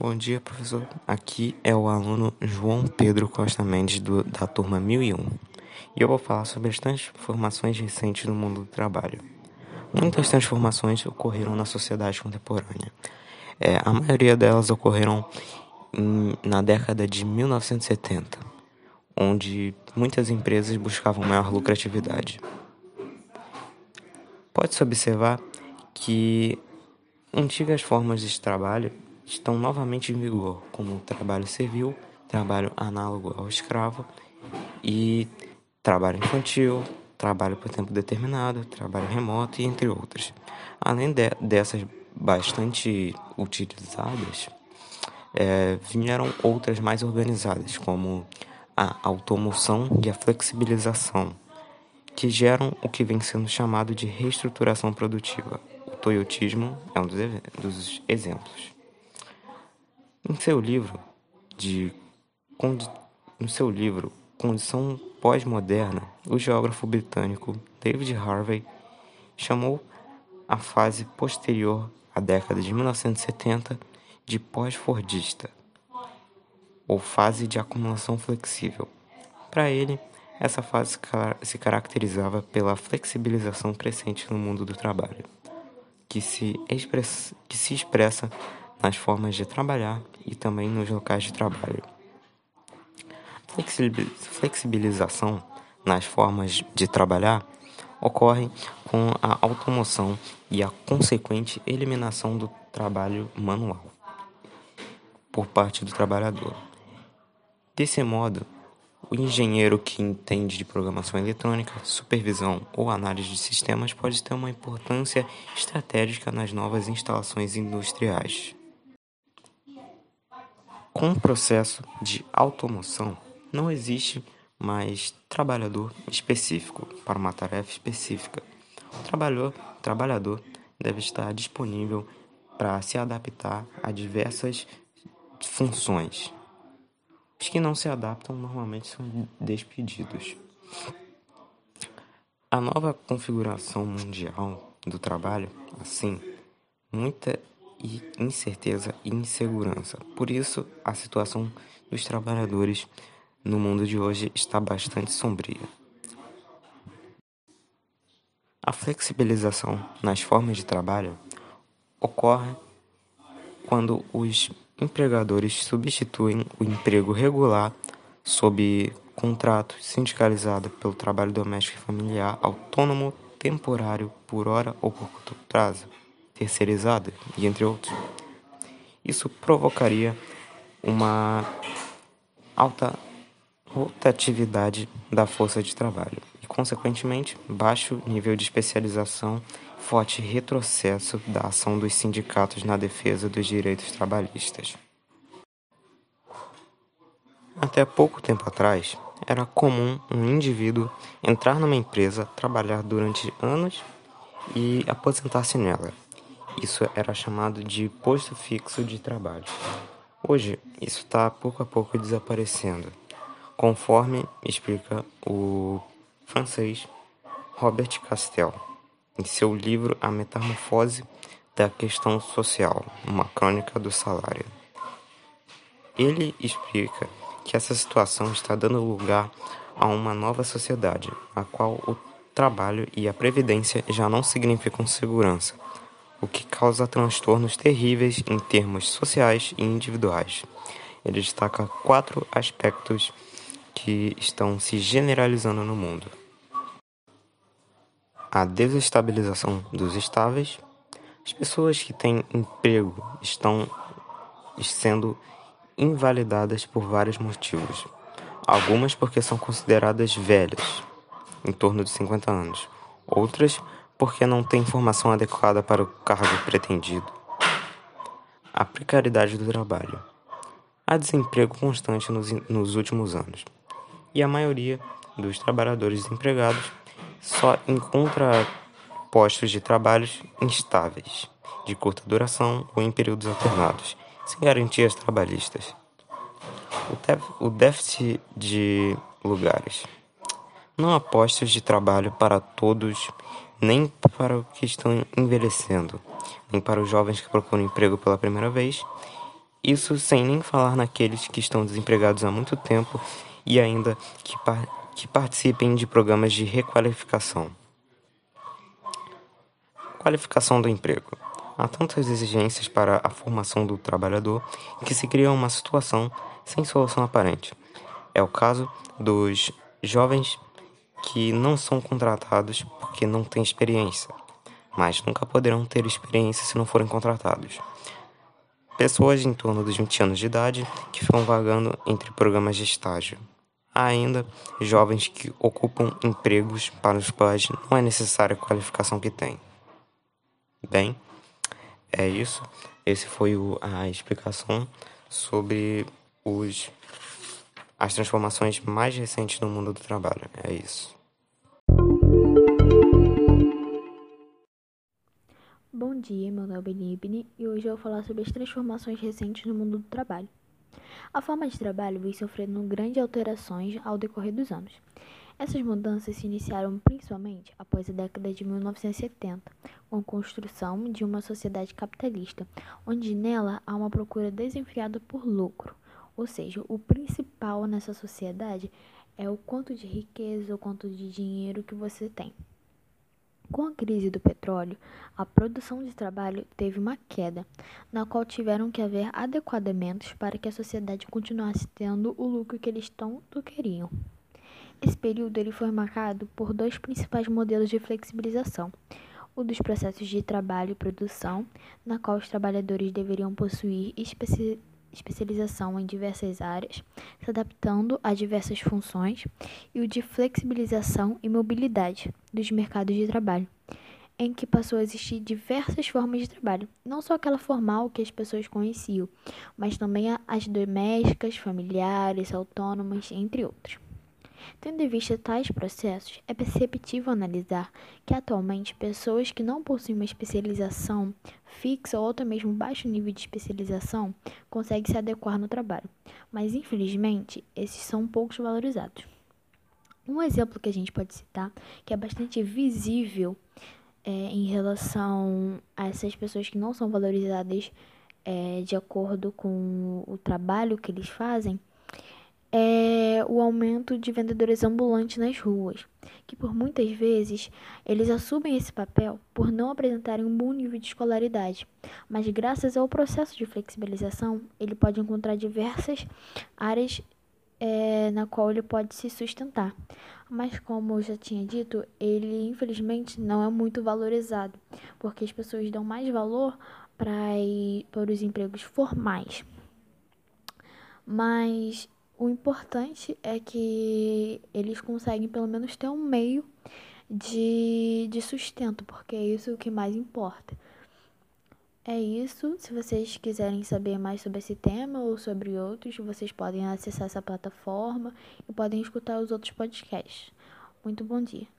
Bom dia, professor. Aqui é o aluno João Pedro Costa Mendes, do, da turma 1001. E eu vou falar sobre as transformações recentes no mundo do trabalho. Muitas transformações ocorreram na sociedade contemporânea. É, a maioria delas ocorreram em, na década de 1970, onde muitas empresas buscavam maior lucratividade. Pode-se observar que antigas formas de trabalho estão novamente em vigor, como trabalho civil, trabalho análogo ao escravo e trabalho infantil, trabalho por tempo determinado, trabalho remoto e entre outras. Além de, dessas bastante utilizadas, é, vieram outras mais organizadas, como a automoção e a flexibilização, que geram o que vem sendo chamado de reestruturação produtiva. O toyotismo é um dos, dos exemplos. Em seu livro de no seu livro Condição Pós-Moderna, o geógrafo britânico David Harvey chamou a fase posterior à década de 1970 de pós-fordista, ou fase de acumulação flexível. Para ele, essa fase se caracterizava pela flexibilização crescente no mundo do trabalho, que se expressa, que se expressa nas formas de trabalhar e também nos locais de trabalho. Flexibilização nas formas de trabalhar ocorre com a automoção e a consequente eliminação do trabalho manual por parte do trabalhador. Desse modo, o engenheiro que entende de programação eletrônica, supervisão ou análise de sistemas pode ter uma importância estratégica nas novas instalações industriais. Com o processo de automoção, não existe mais trabalhador específico para uma tarefa específica. O trabalhador, o trabalhador deve estar disponível para se adaptar a diversas funções. Os que não se adaptam normalmente são despedidos. A nova configuração mundial do trabalho, assim, muita e incerteza e insegurança. Por isso, a situação dos trabalhadores no mundo de hoje está bastante sombria. A flexibilização nas formas de trabalho ocorre quando os empregadores substituem o emprego regular sob contrato sindicalizado pelo trabalho doméstico e familiar autônomo temporário por hora ou por curto prazo terceirizada e entre outros. Isso provocaria uma alta rotatividade da força de trabalho e, consequentemente, baixo nível de especialização, forte retrocesso da ação dos sindicatos na defesa dos direitos trabalhistas. Até pouco tempo atrás, era comum um indivíduo entrar numa empresa, trabalhar durante anos e aposentar-se nela. Isso era chamado de posto fixo de trabalho. Hoje, isso está pouco a pouco desaparecendo, conforme explica o francês Robert Castel em seu livro A Metamorfose da Questão Social, uma crônica do salário. Ele explica que essa situação está dando lugar a uma nova sociedade, a qual o trabalho e a previdência já não significam segurança, o que causa transtornos terríveis em termos sociais e individuais. Ele destaca quatro aspectos que estão se generalizando no mundo: a desestabilização dos estáveis, as pessoas que têm emprego estão sendo invalidadas por vários motivos. Algumas porque são consideradas velhas, em torno de 50 anos, outras porque não tem formação adequada para o cargo pretendido. A precariedade do trabalho. Há desemprego constante nos, nos últimos anos, e a maioria dos trabalhadores desempregados só encontra postos de trabalho instáveis, de curta duração ou em períodos alternados, sem garantias trabalhistas. O déficit de lugares. Não há postos de trabalho para todos nem para os que estão envelhecendo, nem para os jovens que procuram emprego pela primeira vez, Isso sem nem falar naqueles que estão desempregados há muito tempo e ainda que, par que participem de programas de requalificação. Qualificação do emprego. Há tantas exigências para a formação do trabalhador que se cria uma situação sem solução aparente. É o caso dos jovens que não são contratados porque não têm experiência, mas nunca poderão ter experiência se não forem contratados. Pessoas em torno dos 20 anos de idade que ficam vagando entre programas de estágio. Há ainda jovens que ocupam empregos para os quais não é necessária a qualificação que têm. Bem, é isso. Esse foi o, a explicação sobre os, as transformações mais recentes no mundo do trabalho. É isso. Bom dia, meu nome é Benibne e hoje eu vou falar sobre as transformações recentes no mundo do trabalho. A forma de trabalho vem sofrendo grandes alterações ao decorrer dos anos. Essas mudanças se iniciaram principalmente após a década de 1970, com a construção de uma sociedade capitalista, onde nela há uma procura desenfreada por lucro. Ou seja, o principal nessa sociedade é o quanto de riqueza, o quanto de dinheiro que você tem. Com a crise do petróleo, a produção de trabalho teve uma queda, na qual tiveram que haver adequamentos para que a sociedade continuasse tendo o lucro que eles tanto queriam. Esse período ele foi marcado por dois principais modelos de flexibilização. O dos processos de trabalho e produção, na qual os trabalhadores deveriam possuir especi especialização em diversas áreas, se adaptando a diversas funções, e o de flexibilização e mobilidade dos mercados de trabalho, em que passou a existir diversas formas de trabalho, não só aquela formal que as pessoas conheciam, mas também as domésticas, familiares, autônomas, entre outras. Tendo em vista tais processos, é perceptível analisar que atualmente pessoas que não possuem uma especialização fixa ou até mesmo baixo nível de especialização conseguem se adequar no trabalho, mas infelizmente esses são poucos valorizados. Um exemplo que a gente pode citar, que é bastante visível é, em relação a essas pessoas que não são valorizadas é, de acordo com o trabalho que eles fazem, é o aumento de vendedores ambulantes nas ruas, que por muitas vezes eles assumem esse papel por não apresentarem um bom nível de escolaridade, mas graças ao processo de flexibilização, ele pode encontrar diversas áreas é, na qual ele pode se sustentar. Mas como eu já tinha dito, ele infelizmente não é muito valorizado, porque as pessoas dão mais valor para, os empregos formais. Mas o importante é que eles conseguem pelo menos ter um meio de, de sustento, porque é isso que mais importa. É isso. Se vocês quiserem saber mais sobre esse tema ou sobre outros, vocês podem acessar essa plataforma e podem escutar os outros podcasts. Muito bom dia.